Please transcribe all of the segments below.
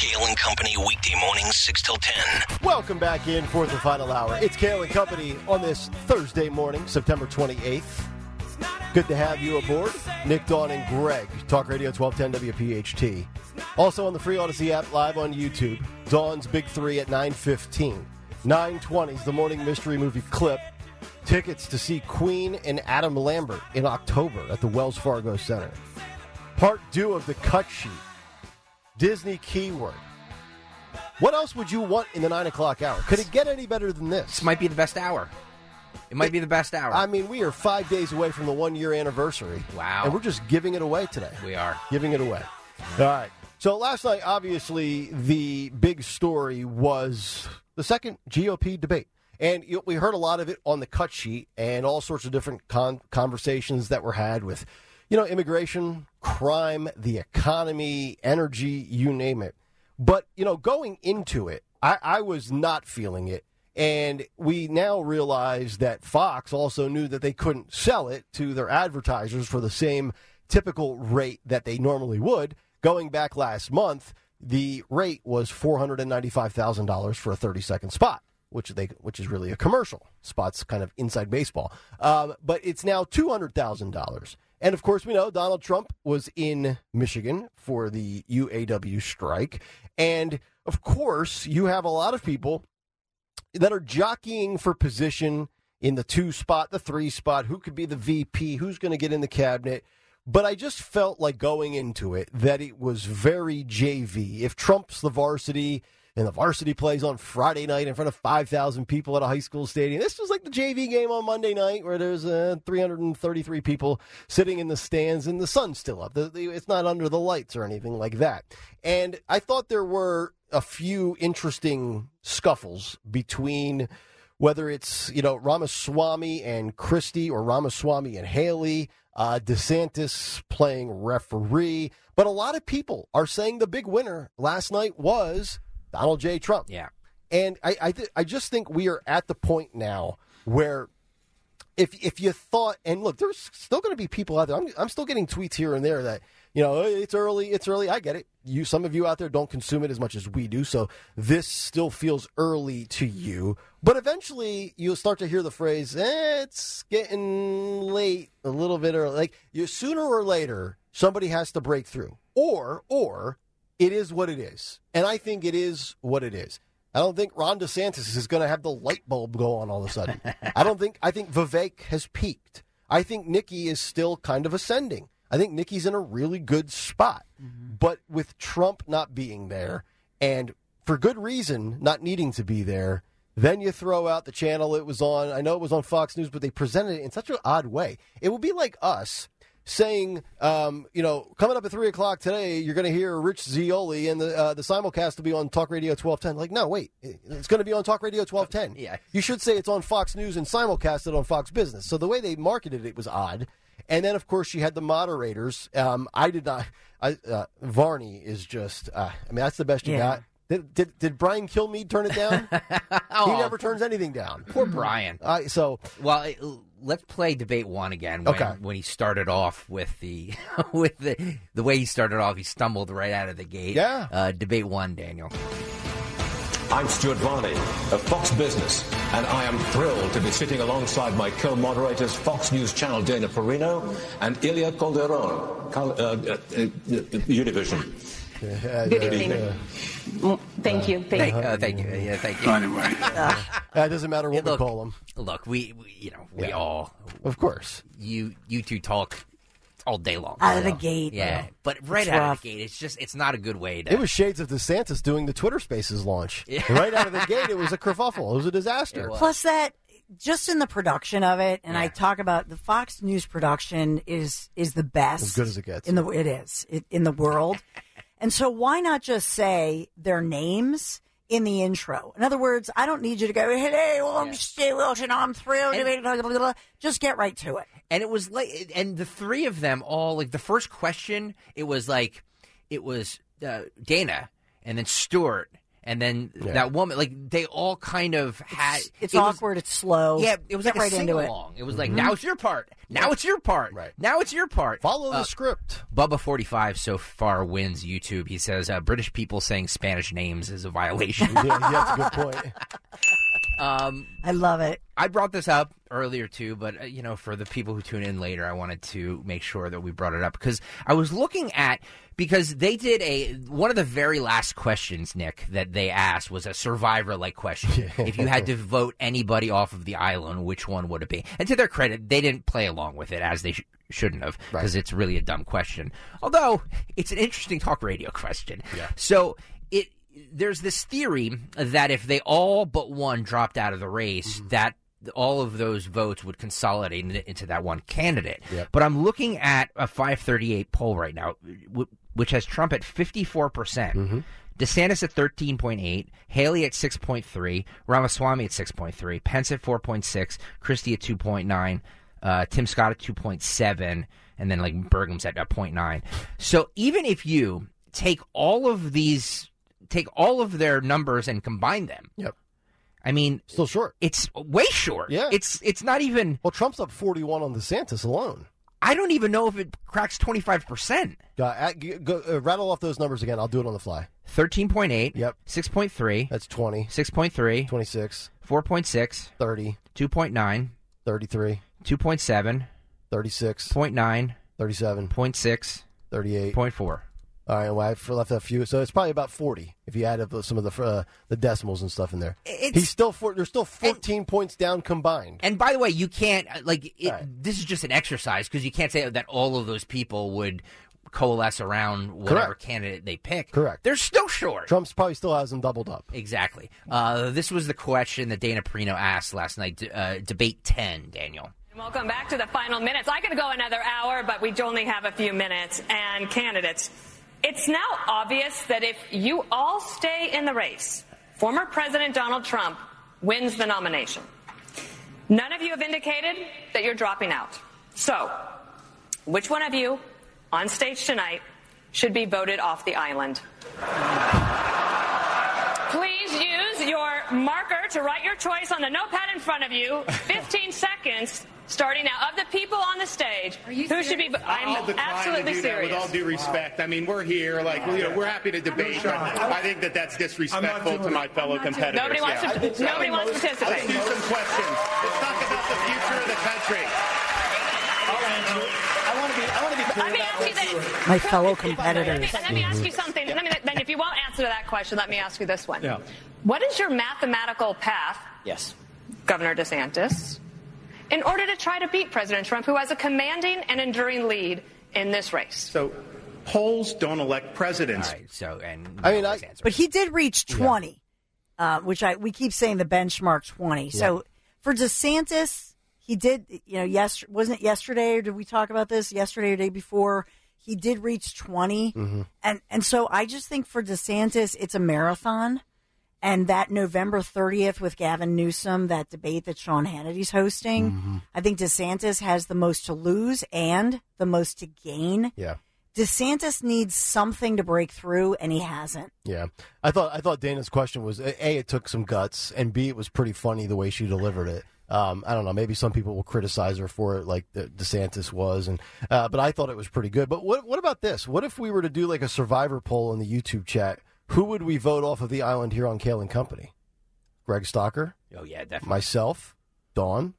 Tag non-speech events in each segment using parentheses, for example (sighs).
Kale and Company weekday mornings 6 till 10. Welcome back in for the final hour. It's Kale and Company on this Thursday morning, September 28th. Good to have you aboard. Nick, Dawn, and Greg, Talk Radio 1210 WPHT. Also on the free Audacy app, live on YouTube. Dawn's Big Three at 9.15. 9.20 is the morning mystery movie clip. Tickets to see Queen and Adam Lambert in October at the Wells Fargo Center. Part two of the cut sheet. Disney keyword. What else would you want in the 9 o'clock hour? Could it get any better than this? This might be the best hour. It might be the best hour. I mean, we are five days away from the one year anniversary. Wow. And we're just giving it away today. we are. Giving it away. Mm-hmm. All right. So last night, obviously, the big story was the second GOP debate. And we heard a lot of it on the cut sheet and all sorts of different con- conversations that were had with, you know, immigration, crime, the economy, energy, you name it. But, you know, going into it, I, I was not feeling it. And we now realize that Fox also knew that they couldn't sell it to their advertisers for the same typical rate that they normally would. Going back last month, the rate was $495,000 for a 30 second spot. Which they, which is really a commercial. Spots kind of inside baseball, um, but it's now two hundred thousand dollars. And of course, we know Donald Trump was in Michigan for the UAW strike, and of course, you have a lot of people that are jockeying for position in the two spot, the three spot, who could be the VP, who's going to get in the cabinet. But I just felt like going into it that it was very JV. If Trump's the varsity and the varsity plays on Friday night in front of 5,000 people at a high school stadium, this was like the JV game on Monday night where there's uh, 333 people sitting in the stands and the sun's still up. It's not under the lights or anything like that. And I thought there were a few interesting scuffles between whether it's you know Ramaswamy and Christie or Ramaswamy and Haley, uh, DeSantis playing referee, but a lot of people are saying the big winner last night was Donald J. Trump. Yeah. And I I, th- I just think we are at the point now where if if you thought and look, there's still going to be people out there. I'm I'm still getting tweets here and there that you know it's early, it's early. I get it. You some of you out there don't consume it as much as we do, so this still feels early to you. But eventually, you'll start to hear the phrase, eh, "It's getting late a little bit early." Like you, sooner or later, somebody has to break through, or or it is what it is, and I think it is what it is. I don't think Ron DeSantis is going to have the light bulb go on all of a sudden. I don't think. I think Vivek has peaked. I think Nikki is still kind of ascending. I think Nikki's in a really good spot. Mm-hmm. But with Trump not being there, and for good reason, not needing to be there, then you throw out the channel it was on. I know it was on Fox News, but they presented it in such an odd way. It would be like us saying, um, you know, coming up at three o'clock today, you're going to hear Rich Zeoli, and the uh, the simulcast will be on Talk Radio 1210. Like, no, wait, it's going to be on Talk Radio 1210. Yeah. you should say it's on Fox News and simulcasted on Fox Business. So the way they marketed it was odd. And then, of course, you had the moderators. Um, I did not. I, uh, Varney is just. Uh, I mean, that's the best you Yeah. got. Did, did, did Brian Kilmeade turn it down? (laughs) he Oh, never turns anything down. Poor Brian. Uh, so Well, let's play debate one again. When, Okay. When he started off with the (laughs) with the the way he started off, he stumbled right out of the gate. Yeah. Uh, debate one, Daniel. I'm Stuart Varney of Fox Business, and I am thrilled to be sitting alongside my co-moderators, Fox News Channel Dana Perino and Ilia Calderon, Cal- uh, uh, uh, Univision. Good evening. Mm, Thank you. Thank Thank, uh, thank you. Yeah, thank you. Anyway, uh, it doesn't matter what we look, call them. Look, we, we you know we Yeah. all Of course. you you two talk all day long. Out of the gate. Yeah, but right It's out rough. of the gate, it's just it's not a good way to. It was shades of DeSantis doing the Twitter Spaces launch. (laughs) Right out of the gate, it was a kerfuffle. It was a disaster. Was. Plus that just in the production of it, and I talk about the Fox News production is is the best, As good as it gets. in the it is it, in the world. (laughs) and so why not just say their names in the intro? In other words, I don't need you to go, "Hey, well, I'm Steve Wilson. I'm thrilled." to be-" blah, blah, blah, blah." Just get right to it. and it was like and the three of them all like the first question it was like it was uh, dana and then stuart and then Yeah. that woman, like they all kind of had. It's it was- awkward. it's slow. yeah, it was Get like right a into it. sing-along. It was like, now it's your part. Now it's your part. Right. Now it's your part. Follow the Uh, script. Bubba45 so far wins YouTube. He says uh, British people saying Spanish names is a violation. (laughs) Yeah, yeah, that's a good point. (laughs) um, I love it. I brought this up earlier too, but uh, you know, for the people who tune in later, I wanted to make sure that we brought it up because I was looking at because they did a one of the very last questions, Nick, that they asked was a survivor like question. (laughs) if you had to vote anybody off of the island, which one would it be? And to their credit, they didn't play along with it as they sh- shouldn't have because it's really a dumb question. Although it's an interesting talk radio (laughs) question. Yeah. So it there's this theory that if they all but one dropped out of the race, Mm-hmm. that all of those votes would consolidate into that one candidate. Yep. But I'm looking at a 538 poll right now, which has Trump at 54 percent. Mm-hmm. DeSantis at 13.8, Haley at 6.3, Ramaswamy at 6.3, Pence at 4.6, Christie at 2.9, uh, Tim Scott at 2.7, and then like Burgum's at, at 0.9. So even if you take all of these, take all of their numbers and combine them, Yep. I mean, Still short. it's way short. Yeah. It's it's not even. Well, Trump's up 41 on DeSantis alone. I don't even know if it cracks 25 percent. Uh, go, uh, rattle off those numbers again. I'll do it on the fly. 13.8. Yep. 6.3. That's 20, 6.3. 26, 4.6. 30, 2.9. 33, 2.7. 36, 0.9. 37, 0.6. 38. 0.4. All right, well, I left a few, so it's probably about 40 if you add up some of the uh, the decimals and stuff in there. It's- He's still four, there's still 14 points down combined. And by the way, you can't uh, like it, Right. this is just an exercise because you can't say that all of those people would coalesce around whatever Correct. candidate they pick. Correct. They're still short. Trump's probably still has them doubled up. Exactly. Uh, this was the question that Dana Perino asked last night. Uh, debate ten, Daniel. Welcome back to the final minutes. I could go another hour, but we only have a few minutes. And candidates, it's now obvious that if you all stay in the race, former President Donald Trump wins the nomination. None of you have indicated that you're dropping out. So, which one of you on stage tonight should be voted off the island? Please use your marker to write your choice on the notepad in front of you. (laughs) 15 seconds starting now. Of the people on the stage, who should be? I'm absolutely to that serious. with all due respect. I mean, we're here, like, you know, we're happy to debate, but I think that that's disrespectful to my fellow competitors. Nobody wants yeah. to. Nobody wants to Let's do some questions. Let's talk about the future of the country. All right. I want to be. I want to be clear. Let me ask you this. My fellow Let me, competitors. let me ask you something. Let me, then, if you won't answer that question, let me ask you this one. Yeah. What is your mathematical path, Yes. Governor DeSantis, in order to try to beat President Trump, who has a commanding and enduring lead in this race? So, polls don't elect presidents. All right. So, and I mean, I- his answer. But he did reach 20, uh, which I we keep saying the benchmark 20. So for DeSantis, he did, you know, yes, wasn't it yesterday or did we talk about this yesterday or day before? He did reach 20. And and so I just think for DeSantis, it's a marathon. And that November 30th with Gavin Newsom, that debate that Sean Hannity's hosting, I think DeSantis has the most to lose and the most to gain. Yeah. DeSantis needs something to break through, and he hasn't. Yeah, I thought I thought Dana's question was a a, it took some guts, and b it was pretty funny the way she delivered it. Um, I don't know, maybe some people will criticize her for it, like DeSantis was, and uh, but I thought it was pretty good. But what what about this? What if we were to do like a survivor poll in the YouTube chat? Who would we vote off of the island here on Kale and Company? Greg Stocker, oh yeah, definitely. myself, Dawn,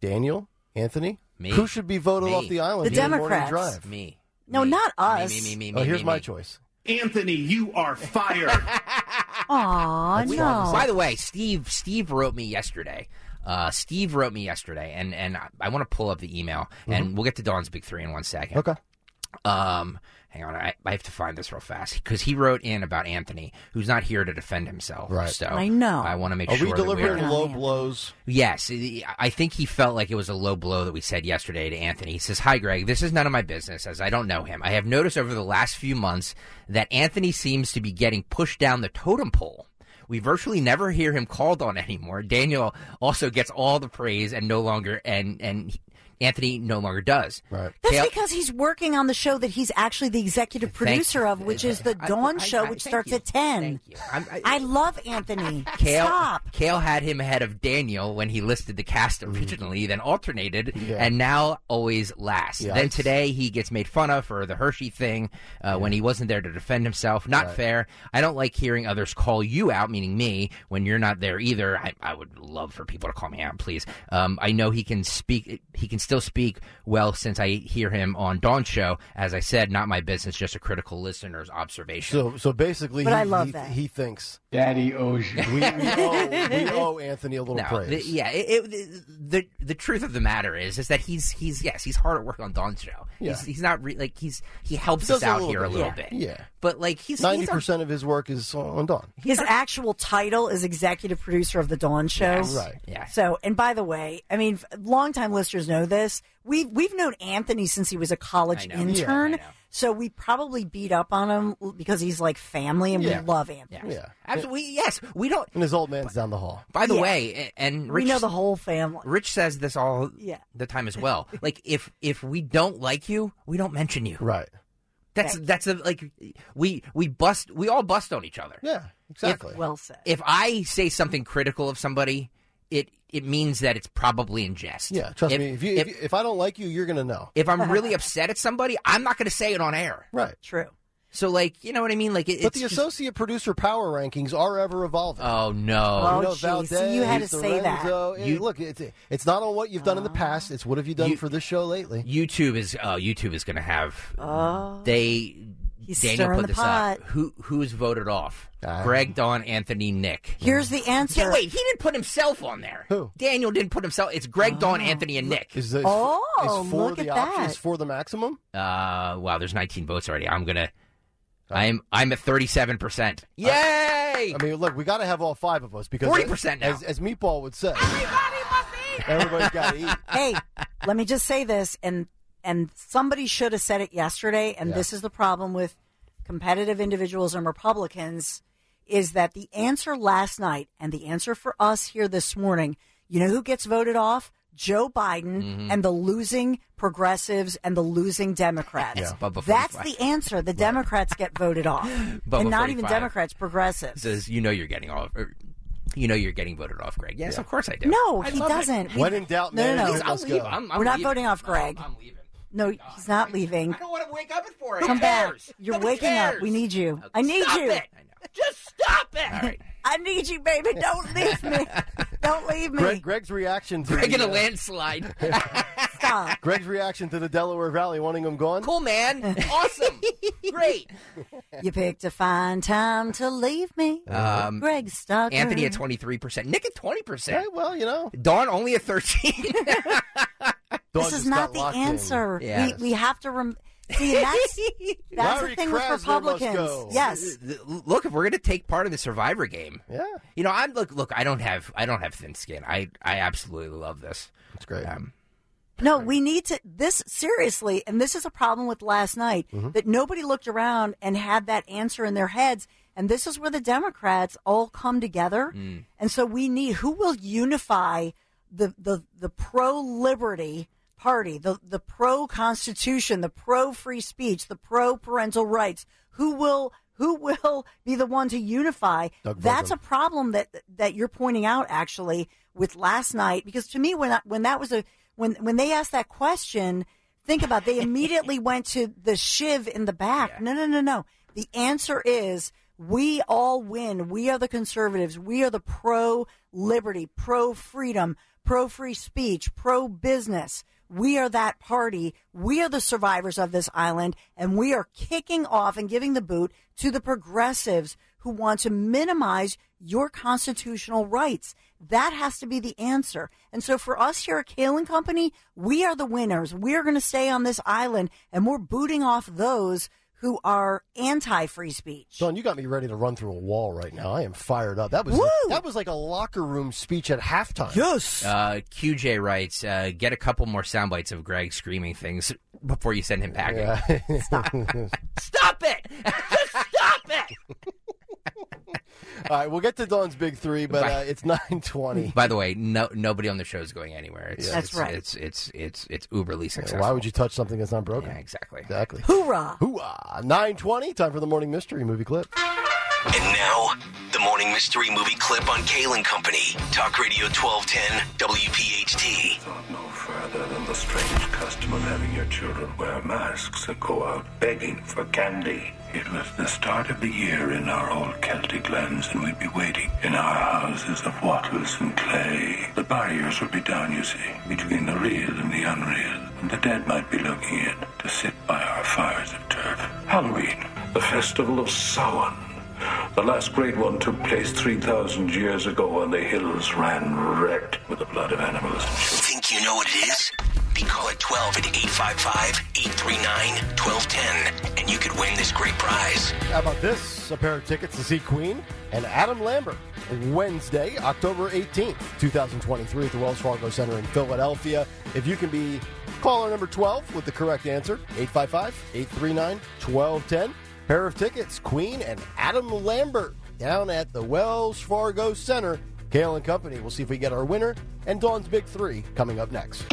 Daniel, Anthony. Me. Who should be voted Me. off the island? The here in Morning Democrats. Drive? me. No, Me. not us. Me, me, me, me, Oh, here's me, my me. choice. Anthony, you are fired. (laughs) Aw, That's no. By the way, Steve Steve wrote me yesterday. Uh, Steve wrote me yesterday, and and I, I want to pull up the email, and we'll get to Dawn's big three in one second. Okay. Um, hang on, I, I have to find this real fast because he wrote in about Anthony, who's not here to defend himself. Right. So I know. I want to make Are sure we that delivering we're- low blows? Yes, I think he felt like it was a low blow that we said yesterday to Anthony. He says, Hi, Greg. This is none of my business as I don't know him. I have noticed over the last few months that Anthony seems to be getting pushed down the totem pole. We virtually never hear him called on (laughs) anymore. Daniel also gets all the praise and no longer, and, and Anthony no longer does. Right. That's Kale- because he's working on the show that he's actually the executive producer you. of, which is the I- Dawn I- Show, I- which thank starts you. at ten. Thank you. I'm- I- I love Anthony. (laughs) Kale, Stop. Kale had him ahead of Daniel when he listed the cast Mm-hmm. originally, then alternated, and now always last. Yeah, then today he gets made fun of for the Hershey thing uh, when he wasn't there to defend himself. Not fair. I don't like hearing others call you out, meaning me, when you're not there either. I, I would love for people to call me out, please. Um, I know he can speak. He can still speak well since I hear him on Dawn Show. As I said, not my business, just a critical listener's observation. So, so basically, But he, I love he, that. he thinks Daddy owes you. we, we, owe, (laughs) we owe Anthony a little No, praise. the- yeah. It, it, the the truth of the matter is, is that he's he's yes, he's hard at work on Dawn's show. Yeah. He's, he's not re- like he's he helps He us out little here a little yeah. bit. Yeah. But like he's Ninety he's a- percent of his work is on Dawn. His actual title is executive producer of the Dawn Show. Yes. Right. Yeah. So, and by the way, I mean, f- longtime listeners know this. We've we've known Anthony since he was a college I know. Yeah, intern. I know. So we probably beat up on him because he's like family, and Yeah. we love Anthony. Yes. Yeah. Absolutely. Yes. We don't. And his old man's down the hall. By the Yeah. way, a- and We Rich, know the whole family. Rich says this all Yeah. the time as well. like if if we don't like you, we don't mention you. Right. That's Thank that's a, like we we bust we all bust on each other. Yeah. Exactly. Well said. If I say something critical of somebody, it it means that it's probably in jest. yeah. Trust If- me. If you, if, if, if I don't like you, you're gonna know. if I'm (laughs) really upset at somebody, I'm not going to say it on air. Right. True. So, like, you know what I mean? Like, it, But it's the just- associate producer power rankings are ever evolving. Oh no! Oh, you know. Valdez, So you had to say that. Eh, You- look, it's, it's not on what you've done in the past. It's what have you done You- for this show lately. YouTube is uh, YouTube is going to have. Oh. They He's Daniel put the this pot. up. Who who's voted off? Ah. Greg, Dawn, Anthony, Nick. Here's the answer. Yeah, wait, he didn't put himself on there. Who? Daniel didn't put himself. It's Greg, Dawn, Anthony, and Nick. Is this, Oh, is for look the at option? that. Is for the maximum? Uh, wow, there's 19 votes already. I'm gonna. I'm I'm at 37 percent. Yay! I mean, look, we got to have all five of us because 40% now. as, as Meatball would say, everybody's got to eat. (laughs) hey, let me just say this, and and somebody should have said it yesterday, and Yeah. this is the problem with competitive individuals and Republicans, is that the answer last night and the answer for us here this morning, you know who gets voted off? Joe Biden Mm-hmm. and the losing progressives and the losing Democrats. Yeah. Bubba That's the answer. The Democrats get voted off. (laughs) Bubba and not even Democrats, progressives. Says you know you're getting off. Or, you know you're getting voted off, Greg. Yes, of course I do. No, I he doesn't. We- When in doubt, man, No, no, no. let's I'll go. leave. I'm, I'm We're not leaving. voting off No, Greg. I'm leaving. No, he's not leaving. I don't want to wake up at four. Come back. cares? You're Nobody waking up. cares. We need you. I need Stop you. It. I know. Just stop it. All right. I need you, baby. Don't leave me. Don't leave me. Greg, Greg's reaction to Greg in the, a uh, landslide. (laughs) Stop. Greg's reaction to the Delaware Valley wanting him gone. cool, man. Awesome. Great. You picked a fine time to leave me. Um, Greg Stocker. Anthony at 23%. Nick at 20%. Hey, well, you know, Dawn only at 13. This is not the answer. Yeah. We, we have to rem- see. That's (laughs) that's the thing with Krasner must Republicans. Yes. look, if we're going to take part in the Survivor game, Yeah, you know, I'm look, look. I don't have, I don't have thin skin. I, I absolutely love this. that's great. Um, No, we need to this seriously, and this is a problem with last night Mm-hmm. that nobody looked around and had that answer in their heads. And this is where the Democrats all come together. Mm. And so we need who will unify the the, the pro liberty party, the the pro constitution, the pro free speech, the pro parental rights. Who will who will be the one to unify? That's a problem that that you're pointing out actually with last night because to me when I, when that was a when when they asked that question think about it, they immediately (laughs) went to the shiv in the back. No no no no. The answer is we all win. We are the conservatives. We are the pro liberty pro freedom pro free speech pro business we are that party. We are the survivors of this island, and we are kicking off and giving the boot to the progressives who want to minimize your constitutional rights. That has to be the answer. And so for us here at Kale Company, we are the winners. We are going to stay on this island, and we're booting off those who are anti-free speech. Dawn, you got me ready to run through a wall right now. I am fired up. That was Woo! that was like a locker room speech at halftime. Yes. uh, QJ writes, uh, get a couple more sound bites of Greg screaming things before you send him packing. Yeah. (laughs) (laughs) Stop it! Just stop it! (laughs) All right, we'll get to Dawn's big three, but uh, it's nine twenty. By the way, no nobody on the show is going anywhere. It's, That's it's, right. It's it's it's it's uberly successful. Why would you touch something that's not broken? Yeah, exactly. Exactly. Hoorah! Hooah! Nine twenty. Time for the morning mystery movie clip. And now, the morning mystery movie clip on Kale and Company. Talk Radio 1210, WPHT. thought no further than the strange custom of having your children wear masks and go out begging for candy. It was the start of the year in our old Celtic lands, and we'd be waiting in our houses of wattles and clay. The barriers would be down, you see, between the real and the unreal, and the dead might be looking in to sit by our fires of turf. Halloween, the festival of Samhain. The last great one took place 3,000 years ago when the hills ran red with the blood of animals and. Think you know what it is? Be call at 12 at 855 839 1210, and you could win this great prize. How about this? A pair of tickets to see Queen and Adam Lambert Wednesday, October 18th, 2023 at the Wells Fargo Center in Philadelphia. If you can be caller number 12 with the correct answer, 855-839-1210. Pair of tickets, Queen and Adam Lambert down at the Wells Fargo Center. Kale and Company. We'll see if we get our winner and Dawn's Big Three coming up next.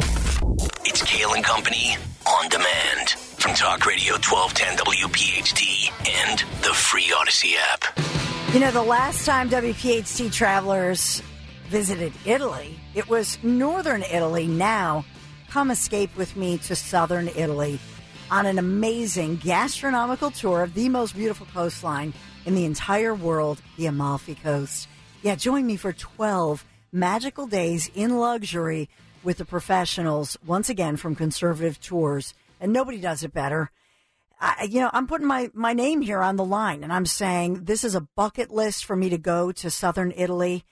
It's Kale and Company on demand from Talk Radio 1210 WPHT and the free Audacy app. You know, the last time WPHT travelers visited Italy, it was northern Italy. Now, come escape with me to southern Italy on an amazing gastronomical tour of the most beautiful coastline in the entire world, the Amalfi Coast. Yeah, join me for 12 magical days in luxury with the professionals, once again from Conservative Tours. And nobody does it better. I, you know, I'm putting my, my name here on the line and I'm saying this is a bucket list for me to go to southern Italy.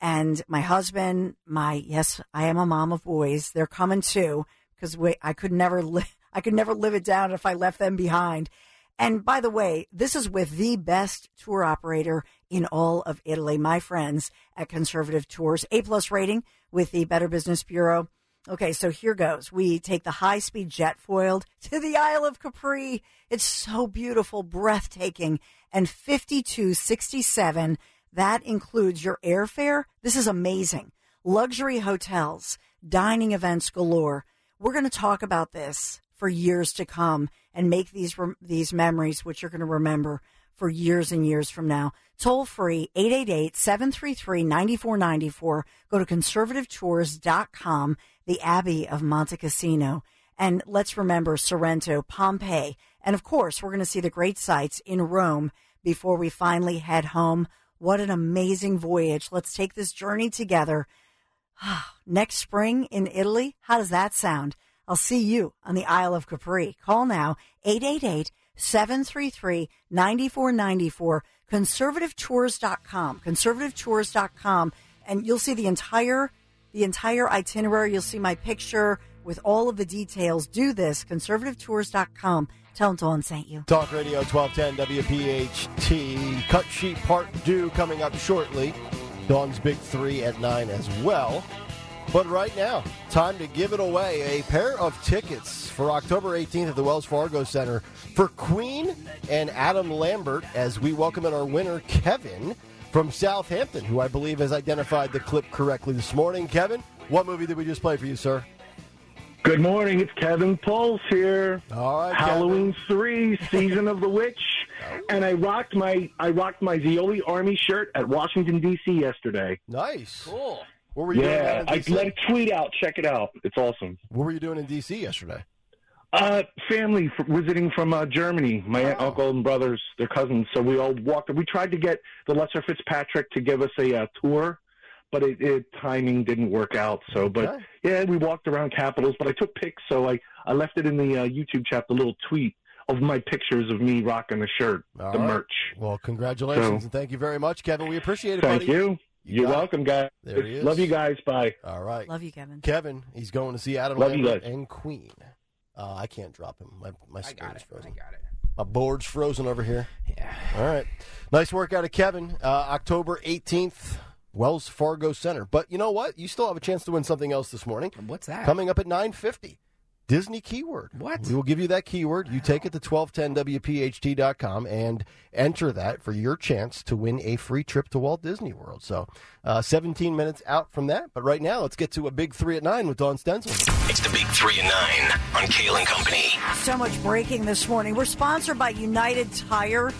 And my husband, my, yes, I am a mom of boys. They're coming too because I could never (laughs) live, I could never live it down if I left them behind. And by the way, this is with the best tour operator in all of Italy, my friends at Conservative Tours, A plus rating with the Better Business Bureau. Okay, so here goes. We take the high speed jet foiled to the Isle of Capri. It's so beautiful, breathtaking, and 5267. That includes your airfare. This is amazing. Luxury hotels, dining events galore. We're going to talk about this for years to come and make these these memories which you're going to remember for years and years from now. Toll free 888-733-9494. Go to conservativetours.com, the Abbey of Monte Cassino. And let's remember Sorrento, Pompeii. And of course, we're going to see the great sights in Rome before we finally head home. What an amazing voyage. Let's take this journey together. (sighs) Next spring in Italy. How does that sound? I'll see you on the Isle of Capri. Call now 888 733 9494, conservativetours.com, conservativetours.com, and you'll see the entire the entire itinerary. You'll see my picture with all of the details. Do this, conservativetours.com. Tell them Dawn sent you. Talk Radio 1210 WPHT. Cut sheet part due coming up shortly. Dawn's Big Three at 9 as well. But right now, time to give it away. A pair of tickets for October 18th at the Wells Fargo Center for Queen and Adam Lambert as we welcome in our winner, Kevin from Southampton, who I believe has identified the clip correctly this morning. Kevin, what movie did we just play for you, sir? Good morning. It's Kevin Pulse here. All right, Halloween three, Season of the Witch, (laughs) and I rocked my I rocked my Zeoli Army shirt at Washington D.C. yesterday. Nice, cool. What were you yeah, doing? I let a tweet out. Check it out. It's awesome. What were you doing in D.C. yesterday? Uh, family f- visiting from uh, Germany. My aunt, uncle and brothers, their cousins. So we all walked. We tried to get the Lesser Fitzpatrick to give us a uh, tour, but it, it timing didn't work out. So, but Okay. yeah, we walked around capitals. But I took pics, so I I left it in the uh, YouTube chat, the little tweet of my pictures of me rocking the shirt, All the right. merch. Well, congratulations So- and thank you very much, Kevin. We appreciate it, Thank buddy. you. You You're welcome, guys. There he is. Love you guys. Bye. All right. Love you, Kevin. Kevin, he's going to see Adam Love you Lambert guys. and Queen. Uh, I can't drop him. My my I screen got is it. frozen. I got it. My board's frozen over here. Yeah. All right. Nice work out of Kevin. Uh, October 18th, Wells Fargo Center. But you know what? You still have a chance to win something else this morning. What's that? Coming up at 950. Disney keyword. What? We will give you that keyword. You take it to 1210WPHT.com and enter that for your chance to win a free trip to Walt Disney World. So, uh, 17 minutes out from that. But right now, let's get to a big three at nine with Dawn Stensland. It's the big three at nine on Kale and Company. So much breaking this morning. We're sponsored by United Tire.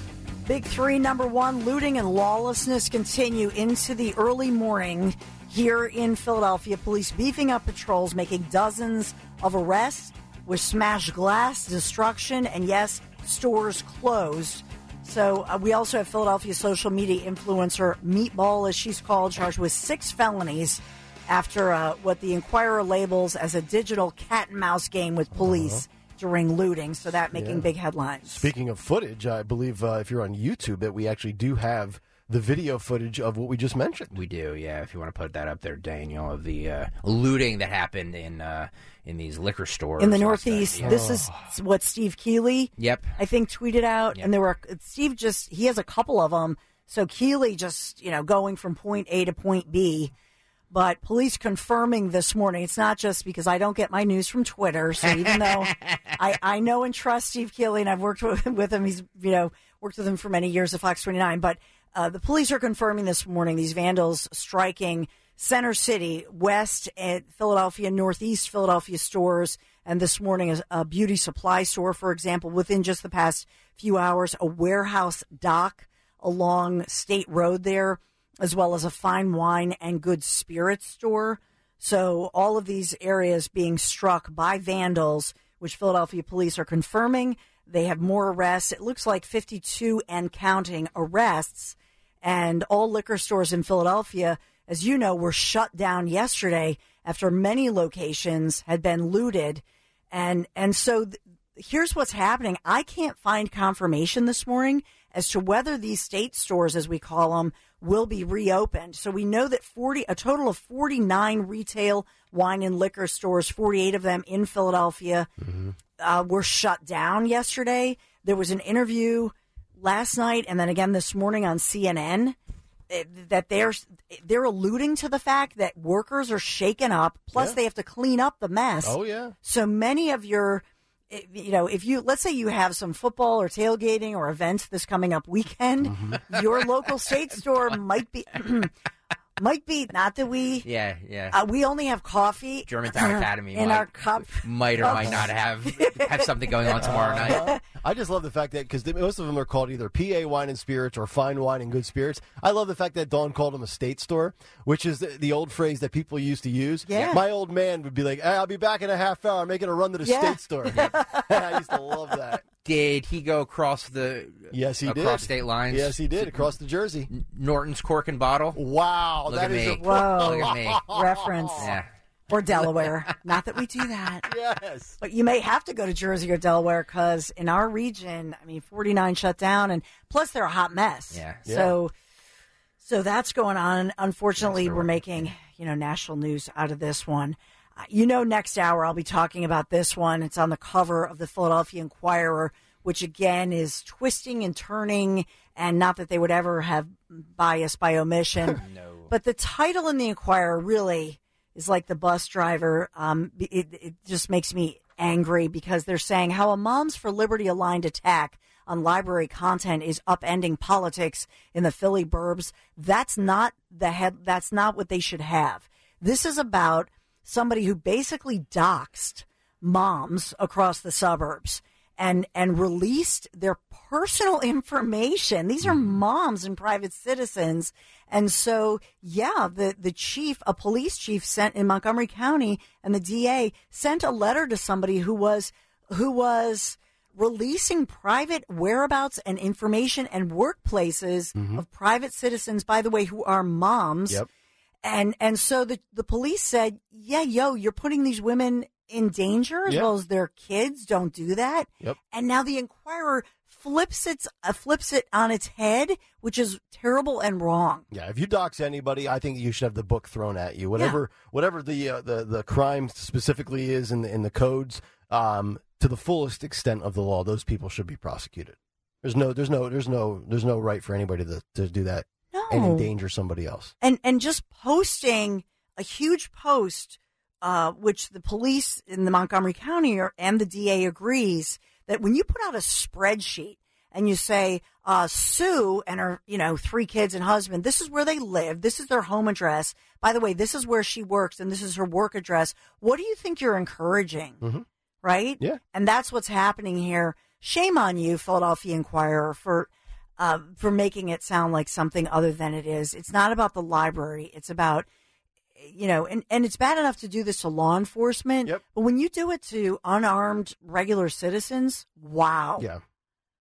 Big three, number one, looting and lawlessness continue into the early morning here in Philadelphia. Police beefing up patrols, making dozens of arrests with smashed glass, destruction, and yes, stores closed. So uh, we also have Philadelphia social media influencer Meatball, as she's called, charged with six felonies after uh, what the Inquirer labels as a digital cat and mouse game with police during looting. So that making Yeah. big headlines. Speaking of footage, I believe uh, if you're on YouTube, that we actually do have the video footage of what we just mentioned. We do, yeah. If you want to put that up there, Daniel, of the uh, looting that happened in uh, in these liquor stores in the. Northeast. Yeah. This is what Steve Keeley, Yep. I think, tweeted out, and there were Steve just he has a couple of them. So Keeley just you know going from point A to point B, but police confirming this morning. It's not just because I don't get my news from Twitter. So even though (laughs) I I know and trust Steve Keeley, and I've worked with, (laughs) with him, he's you know worked with him for many years at Fox 29, but. Uh, the police are confirming this morning these vandals striking Center City, West and Philadelphia, Northeast Philadelphia stores, and this morning a, a beauty supply store, for example, within just the past few hours, a warehouse dock along State Road there, as well as a fine wine and good spirits store. So all of these areas being struck by vandals, which Philadelphia police are confirming. They have more arrests. It looks like 52 and counting arrests. And all liquor stores in Philadelphia, as you know, were shut down yesterday after many locations had been looted. And, and so th- here's what's happening. I can't find confirmation this morning as to whether these state stores, as we call them, will be reopened. So we know that 40, a total of 49 retail wine and liquor stores, 48 of them in Philadelphia, uh, were shut down yesterday. There was an interview last night and then again this morning on CNN eh, that they're they're alluding to the fact that workers are shaken up. Plus, Yeah. they have to clean up the mess. Oh, yeah. So many of your, you know, if you let's say you have some football or tailgating or events this coming up weekend, Mm-hmm. your local state store might be. (clears throat) Might be not that we Yeah, yeah. uh, we only have coffee Germantown (clears throat) Academy in might, our cup might or might not (laughs) have have something going on tomorrow night. (laughs) I just love the fact that because most of them are called either PA Wine and Spirits or Fine Wine and Good Spirits. I love the fact that Dawn called them a state store, which is the, the old phrase that people used to use. Yeah. My old man would be like, hey, "I'll be back in a half hour. I'm making a run to the Yeah. state store." (laughs) And I used to love that. Did he go across the Yes, he did. across state lines? Yes, he did across the Jersey. Norton's cork and bottle. Wow, Look that at is me. a Whoa. (laughs) Look at me. reference Yeah. or Delaware. Not that we do that. (laughs) yes. But you may have to go to Jersey or Delaware because in our region, I mean, 49 shut down, and plus they're a hot mess. Yeah. So, so that's going on. Unfortunately, we're making you know national news out of this one. You know, next hour I'll be talking about this one. It's on the cover of the Philadelphia Inquirer, which again is twisting and turning, and not that they would ever have bias by omission. (laughs) No. But the title in the Inquirer really is like the bus driver. Um, it, it just makes me angry because they're saying how a Moms for Liberty aligned attack on library content is upending politics in the Philly burbs. That's not the head. That's not what they should have. This is about somebody who basically doxed moms across the suburbs and and released their personal (laughs) information. These are mm-hmm. moms and private citizens. And so, yeah, the, the chief, a police chief sent in Montgomery County and the DA sent a letter to somebody who was, who was releasing private whereabouts and information and workplaces mm-hmm. of private citizens, by the way, who are moms. Yep. And, and so the, the police said, yeah, yo, you're putting these women in danger as Yep. well as their kids. Don't do that. Yep. And now the Inquirer flips it, uh, flips it on its head, which is terrible and wrong. Yeah, if you dox anybody, I think you should have the book thrown at you. Whatever, whatever the uh, the the crime specifically is in the in the codes, um, to the fullest extent of the law, those people should be prosecuted. There's no, there's no, there's no, there's no right for anybody to to do that and endanger somebody else. and and just posting a huge post uh, which the police in the Montgomery County are, and the DA agrees that when you put out a spreadsheet and you say uh, Sue and her, you know, three kids and husband, this is where they live, this is their home address. By the way, this is where she works, and this is her work address. What do you think you're encouraging? Mhm. Right? Yeah. And that's what's happening here. Shame on you, Philadelphia Inquirer, for uh, for making it sound like something other than it is. It's not about the library. It's about you know, and, and it's bad enough to do this to law enforcement. Yep. But when you do it to unarmed regular citizens, wow. Yeah.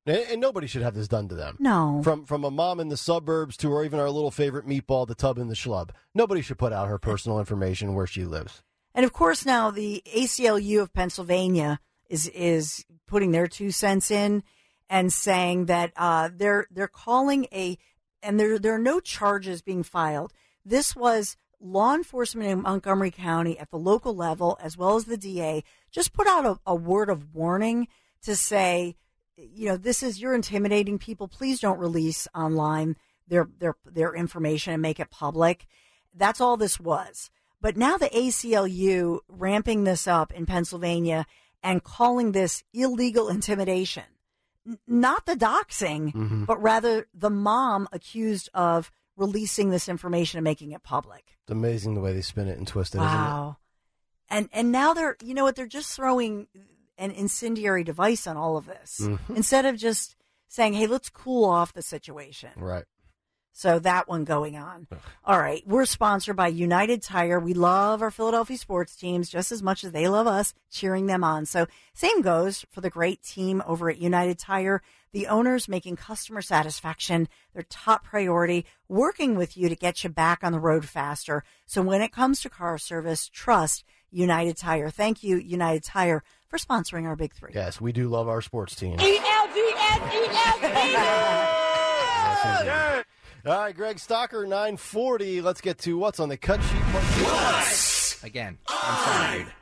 And, and nobody should have this done to them. No. From from a mom in the suburbs to or even our little favorite meatball, the tub in the schlub. Nobody should put out her personal information where she lives. And of course, now the ACLU of Pennsylvania is is putting their two cents in and saying that uh, they're they're calling a and there there are no charges being filed. This was law enforcement in Montgomery County at the local level as well as the DA just put out a, a word of warning to say, you know, this is you're intimidating people. Please don't release online their their their information and make it public. That's all this was. But now the ACLU ramping this up in Pennsylvania and calling this illegal intimidation. N- not the doxing, Mhm. but rather the mom accused of releasing this information and making it public. It's amazing the way they spin it and twist it, isn't Wow. And and now they're you know what they're just throwing an incendiary device on all of this Mhm. instead of just saying, "Hey, let's cool off the situation." Right. So that one going on. All right. We're sponsored by United Tire. We love our Philadelphia sports teams just as much as they love us cheering them on. So same goes for the great team over at United Tire. The owners making customer satisfaction their top priority, working with you to get you back on the road faster. So when it comes to car service, trust United Tire. Thank you, United Tire, for sponsoring our big three. Yes, we do love our sports team. E-L-D-S-E-S-E. (laughs) All right, Greg Stocker, 940. Let's get to what's on the cut sheet. part two. Again, I'm sorry, dude.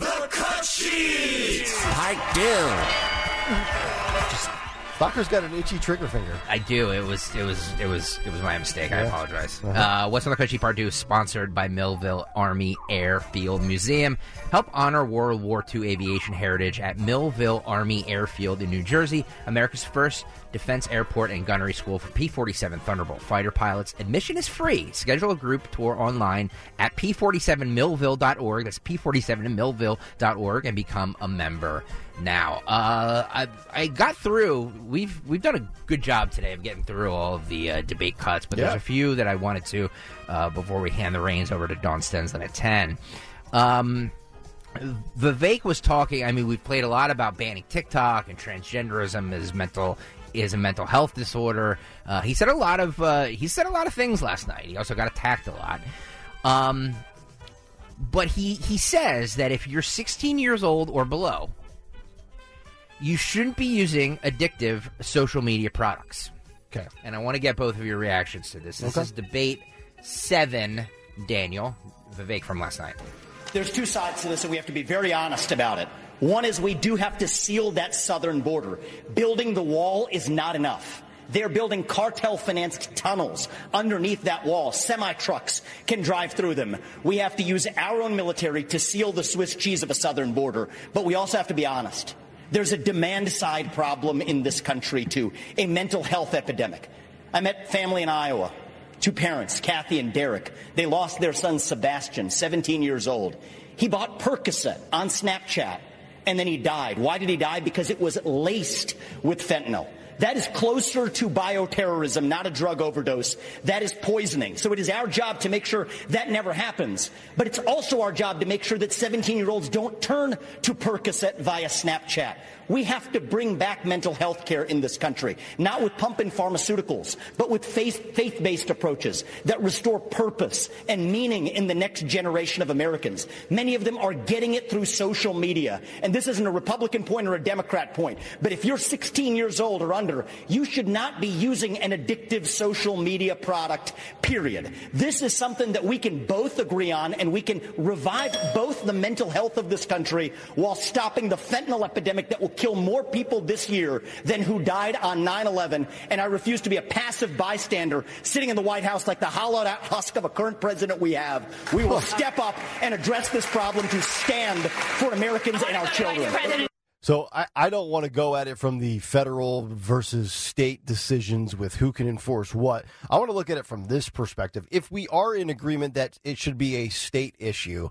The cut sheet. I do. Stocker's got an itchy trigger finger. I do. It was it was it was it was my mistake. I Yeah. apologize. Uh-huh. Uh, What's on the Cut Sheet Part Two is sponsored by Millville Army Airfield Museum. Help honor World War II aviation heritage at Millville Army Airfield in New Jersey, America's first defense airport and gunnery school for P-47 Thunderbolt fighter pilots. Admission is free. Schedule a group tour online at p47millville.org. That's p47millville.org and become a member now. Uh, I, I got through. We've we've done a good job today of getting through all of the uh, debate cuts, but Yeah. there's a few that I wanted to uh, before we hand the reins over to Dawn Stensland at ten. Um, Vivek was talking. I mean, we've played a lot about banning TikTok and transgenderism as mental is a mental health disorder. Uh, he said a lot of uh, he said a lot of things last night. He also got attacked a lot. Um, but he he says that if you're 16 years old or below, you shouldn't be using addictive social media products. Okay. And I want to get both of your reactions to this. This Okay. is debate seven. Daniel Vivek from last night. There's two sides to this, and we have to be very honest about it. One is we do have to seal that southern border. Building the wall is not enough. They're building cartel financed tunnels underneath that wall. Semi trucks can drive through them. We have to use our own military to seal the Swiss cheese of a southern border. But we also have to be honest. There's a demand side problem in this country, too, a mental health epidemic. I met family in Iowa. Two parents, Kathy and Derek. They lost their son Sebastian, 17 years old. He bought Percocet on Snapchat and then he died. Why did he die? Because it was laced with fentanyl. That is closer to bioterrorism, not a drug overdose. That is poisoning. So it is our job to make sure that never happens. But it's also our job to make sure that 17 year olds don't turn to Percocet via Snapchat. We have to bring back mental health care in this country, not with pumping pharmaceuticals, but with faith, faith-based approaches that restore purpose and meaning in the next generation of Americans. Many of them are getting it through social media. And this isn't a Republican point or a Democrat point. But if you're 16 years old or under. You should not be using an addictive social media product, period. This is something that we can both agree on and we can revive both the mental health of this country while stopping the fentanyl epidemic that will kill more people this year than who died on 9-11. And I refuse to be a passive bystander sitting in the White House like the hollowed out husk of a current president we have. We will (laughs) step up and address this problem to stand for Americans and our children. So I, I don't want to go at it from the federal versus state decisions with who can enforce what. I want to look at it from this perspective. If we are in agreement that it should be a state issue,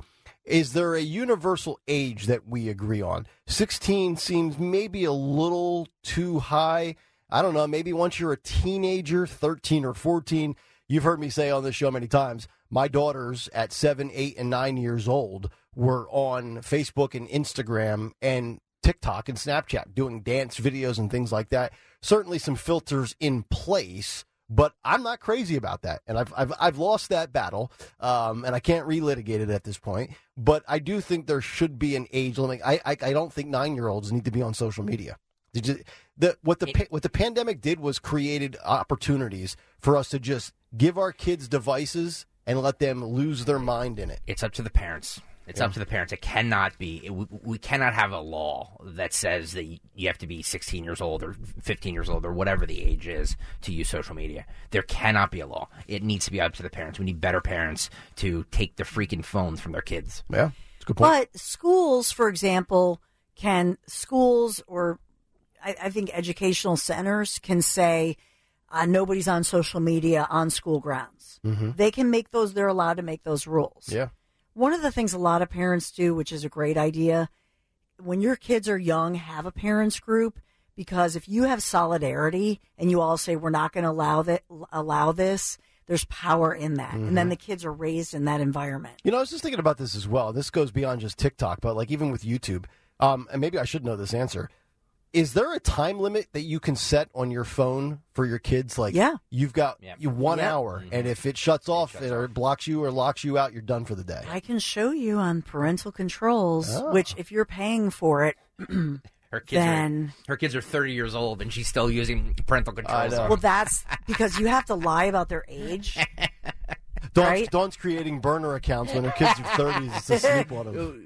is there a universal age that we agree on? 16 seems maybe a little too high. I don't know. Maybe once you're a teenager, 13 or 14, you've heard me say on this show many times, my daughters at seven, eight, and nine years old were on Facebook and Instagram and TikTok and Snapchat doing dance videos and things like that. Certainly some filters in place, but I'm not crazy about that. And I've, I've, I've lost that battle, um, and I can't relitigate it at this point. But I do think there should be an age limit. I, I, I don't think nine year olds need to be on social media. Did you, the, what the what the pandemic did was created opportunities for us to just give our kids devices and let them lose their mind in it. It's up to the parents. It's up to the parents. It cannot be. It, we, we cannot have a law that says that you have to be 16 years old or 15 years old or whatever the age is to use social media. There cannot be a law. It needs to be up to the parents. We need better parents to take the freaking phones from their kids. Yeah, it's a good point. But schools, for example, can schools or I, I think educational centers can say uh, nobody's on social media on school grounds. Mhm. They can make those. They're allowed to make those rules. Yeah. One of the things a lot of parents do, which is a great idea, when your kids are young, have a parents group because if you have solidarity and you all say we're not going to allow that allow this, there's power in that, and then Mhm. the kids are raised in that environment. You know, I was just thinking about this as well. This goes beyond just TikTok, but like even with YouTube, um, and maybe I should know this answer. Is there a time limit that you can set on your phone for your kids? Like, Yeah. you've got you one Yeah. hour, mm-hmm. and if it shuts off or it blocks you or locks you out, you're done for the day. I can show you on parental controls, Oh. which if you're paying for it, (clears throat) Her kids then are her kids are 30 years old and she's still using parental controls. well, that's because you have to lie about their age. (laughs) Dawn's, Right? Dawn's creating burner accounts when her kids are 30s to sleep on them.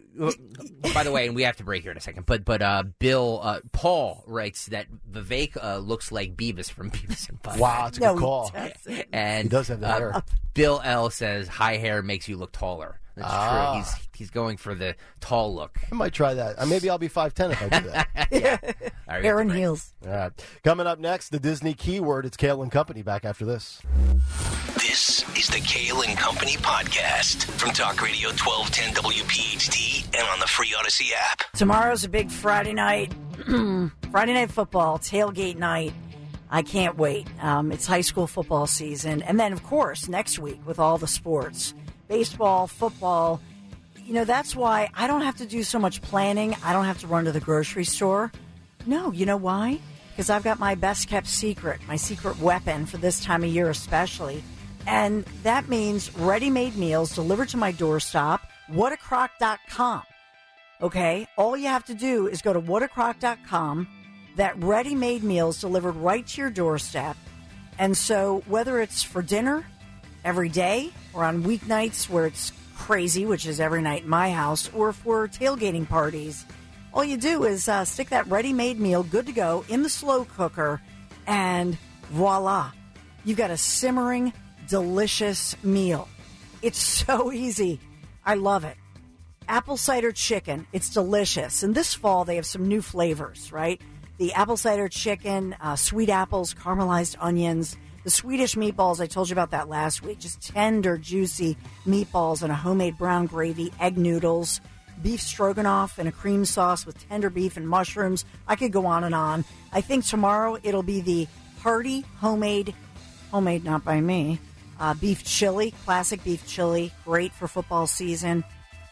By the way, and we have to break here in a second, but but uh, Bill uh, Paul writes that Vivek uh, looks like Beavis from (laughs) Beavis and Butthead. Wow, that's a good No, he call. doesn't. And He does have that uh, hair. Bill L says high hair makes you look taller. That's Ah. true. He's he's going for the tall look. I might try that. Uh, maybe I'll be 5'10 if I do that. (laughs) yeah. All right, we have to Aaron break. Heels. All right. Coming up next, the Disney keyword. It's Kale and Company back after this. This is the Kale and Company podcast from Talk Radio 1210 WPHT and on the free Audacy app. Tomorrow's a big Friday night, (clears throat) Friday night football, tailgate night. I can't wait. Um, it's high school football season. And then, of course, next week with all the sports baseball, football. You know, that's why I don't have to do so much planning. I don't have to run to the grocery store. No, you know why? Because I've got my best kept secret, my secret weapon for this time of year, especially. And that means ready made meals delivered to my doorstop, whatacrock.com. Okay, all you have to do is go to whatacrock.com. That ready made meals delivered right to your doorstep. And so, whether it's for dinner every day or on weeknights where it's crazy, which is every night in my house, or for tailgating parties, all you do is uh, stick that ready made meal, good to go, in the slow cooker, and voila, you've got a simmering, delicious meal. It's (laughs) so easy. I love it apple cider chicken. It's delicious. And this fall, they have some new flavors, right? The apple cider chicken, uh, sweet apples, caramelized onions, the Swedish meatballs. I told you about that last week. Just tender, juicy meatballs and a homemade brown gravy, egg noodles, beef stroganoff, and a cream sauce with tender beef and mushrooms. I could go on and on. I think tomorrow it'll be the hearty homemade, homemade not by me, uh, beef chili, classic beef chili, great for football season.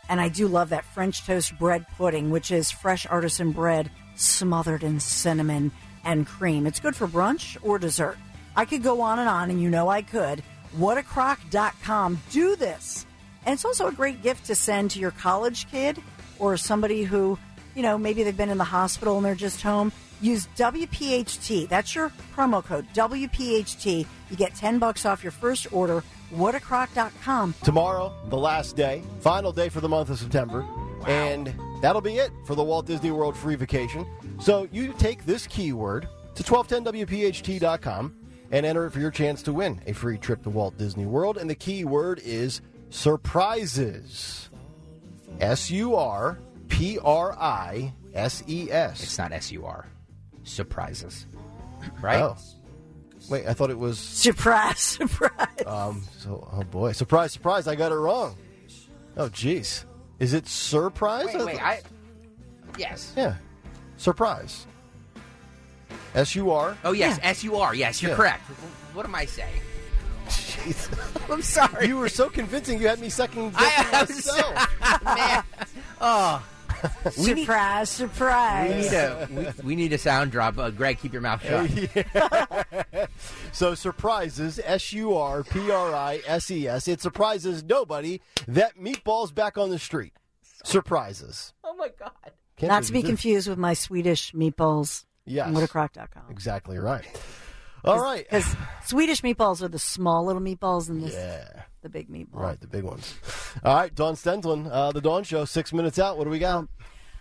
And I do love that French toast bread pudding, which is fresh artisan bread smothered in cinnamon and cream. It's good for brunch or dessert. I could go on and on, and you know I could. Whatacrock.com. Do this. And it's also a great gift to send to your college kid or somebody who, you know, maybe they've been in the hospital and they're just home. Use WPHT. That's your promo code, WPHT. You get 10 bucks off your first order. Whatacrock.com. Tomorrow, the last day, final day for the month of September. And that'll be it for the Walt Disney World free vacation. So you take this keyword to 1210WPHT.com and enter it for your chance to win a free trip to Walt Disney World. And the key word is surprises. S U R P R I S E S. It's not S U R. Surprises. Right? Oh. Wait, I thought it was. Surprise, (laughs) surprise. Um, so, oh boy. Surprise, surprise, I got it wrong. Oh, jeez. Is it surprise? Wait, wait, I. Yes. Yeah. Surprise. S U R. Oh, yes, S U R. Yes, you're Yeah. correct. What am I saying? (laughs) I'm sorry. You were so convincing you had me second I- guessing (laughs) I was- myself. (laughs) Man. Oh. We need- surprise, surprise. We need a we, we need a sound drop. Uh, Greg, keep your mouth shut. So surprises, S U R P R I S E S. It surprises nobody that meatballs back on the street. Surprises. Oh my god. Can't Not to be believe this. confused with my Swedish meatballs. Yes. on Whatacrock.com. Exactly right. (laughs) All right. Because Swedish meatballs are the small little meatballs and this, Yeah. the big meatball. Right, the big ones. All right, Dawn Stensland, uh, the Dawn Show, six minutes out. What do we got?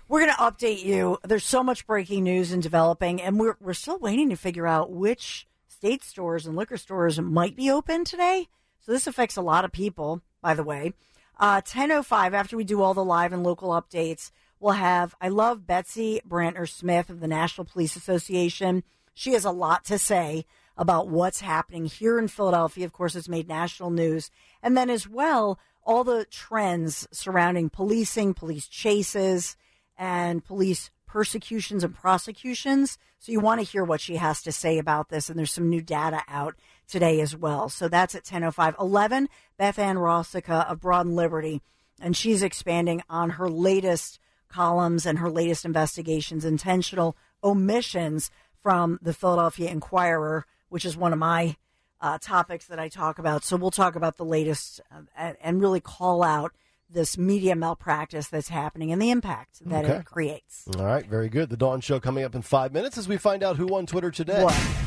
We're going to update you. There's so much breaking news and developing, and we're, we're still waiting to figure out which state stores and liquor stores might be open today. So this affects a lot of people, by the way. Uh, 10.05, after we do all the live and local updates, we'll have, I love Betsy Brantner Smith of the National Police Association. She has a lot to say about what's happening here in Philadelphia. Of course, it's made national news. And then as well, all the trends surrounding policing, police chases, and police persecutions and prosecutions. So you want to hear what she has to say about this. And there's some new data out today as well. So that's at 10.05. 11, Beth Ann Rosica of Broad and Liberty. And she's expanding on her latest columns and her latest investigations, intentional omissions from the Philadelphia Inquirer, which is one of my uh, topics that I talk about. So we'll talk about the latest uh, and, and really call out this media malpractice that's happening and the impact that Okay. it creates. All right, very good. The Dawn Show coming up in five minutes as we find out who won Twitter today.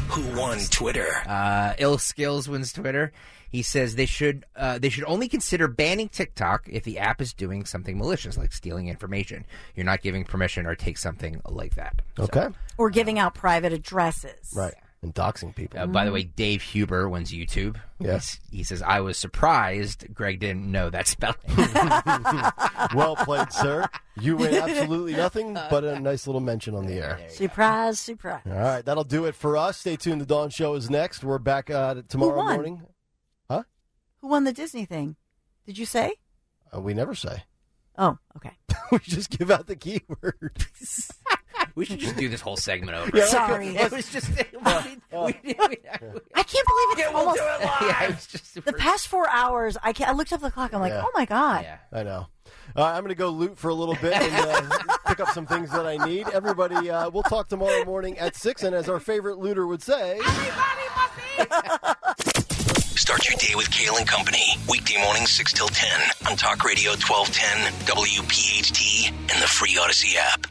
Who won Twitter? Uh, Ill Skills wins Twitter. He says they should uh, they should only consider banning TikTok if the app is doing something malicious, like stealing information. You're not giving permission or take something like that. Okay. Or giving out private addresses. Right. And doxing people. Uh, by the way, Dave Huber wins YouTube. Yes. He's- He says, I was surprised Greg didn't know that spelling. (laughs) well played, sir. You win (laughs) absolutely nothing but a nice little mention on the air. Surprise, surprise. All right, that'll do it for us. Stay tuned. The Dawn Show is next. We're back uh, tomorrow won? morning. Huh? Who won the Disney thing? Did you say? Uh, we never say. Oh, okay. (laughs) we just give out the keyword. We should just do this whole segment over. Yeah, Sorry. (laughs) It was just. (laughs) we- we- we- I can't believe it's almost (laughs) yeah, it was just the past four hours. I can't, I looked up the clock. I'm like, Yeah. oh my god. Yeah. I know. All right, I'm going to go loot for a little bit and uh, pick up some things that I need. Everybody, uh, we'll talk tomorrow morning at 6. And as our favorite looter would say, Start your day with Kale and Company. Weekday mornings 6 till 10 on Talk Radio 1210, WPHT, and the free Audacy app.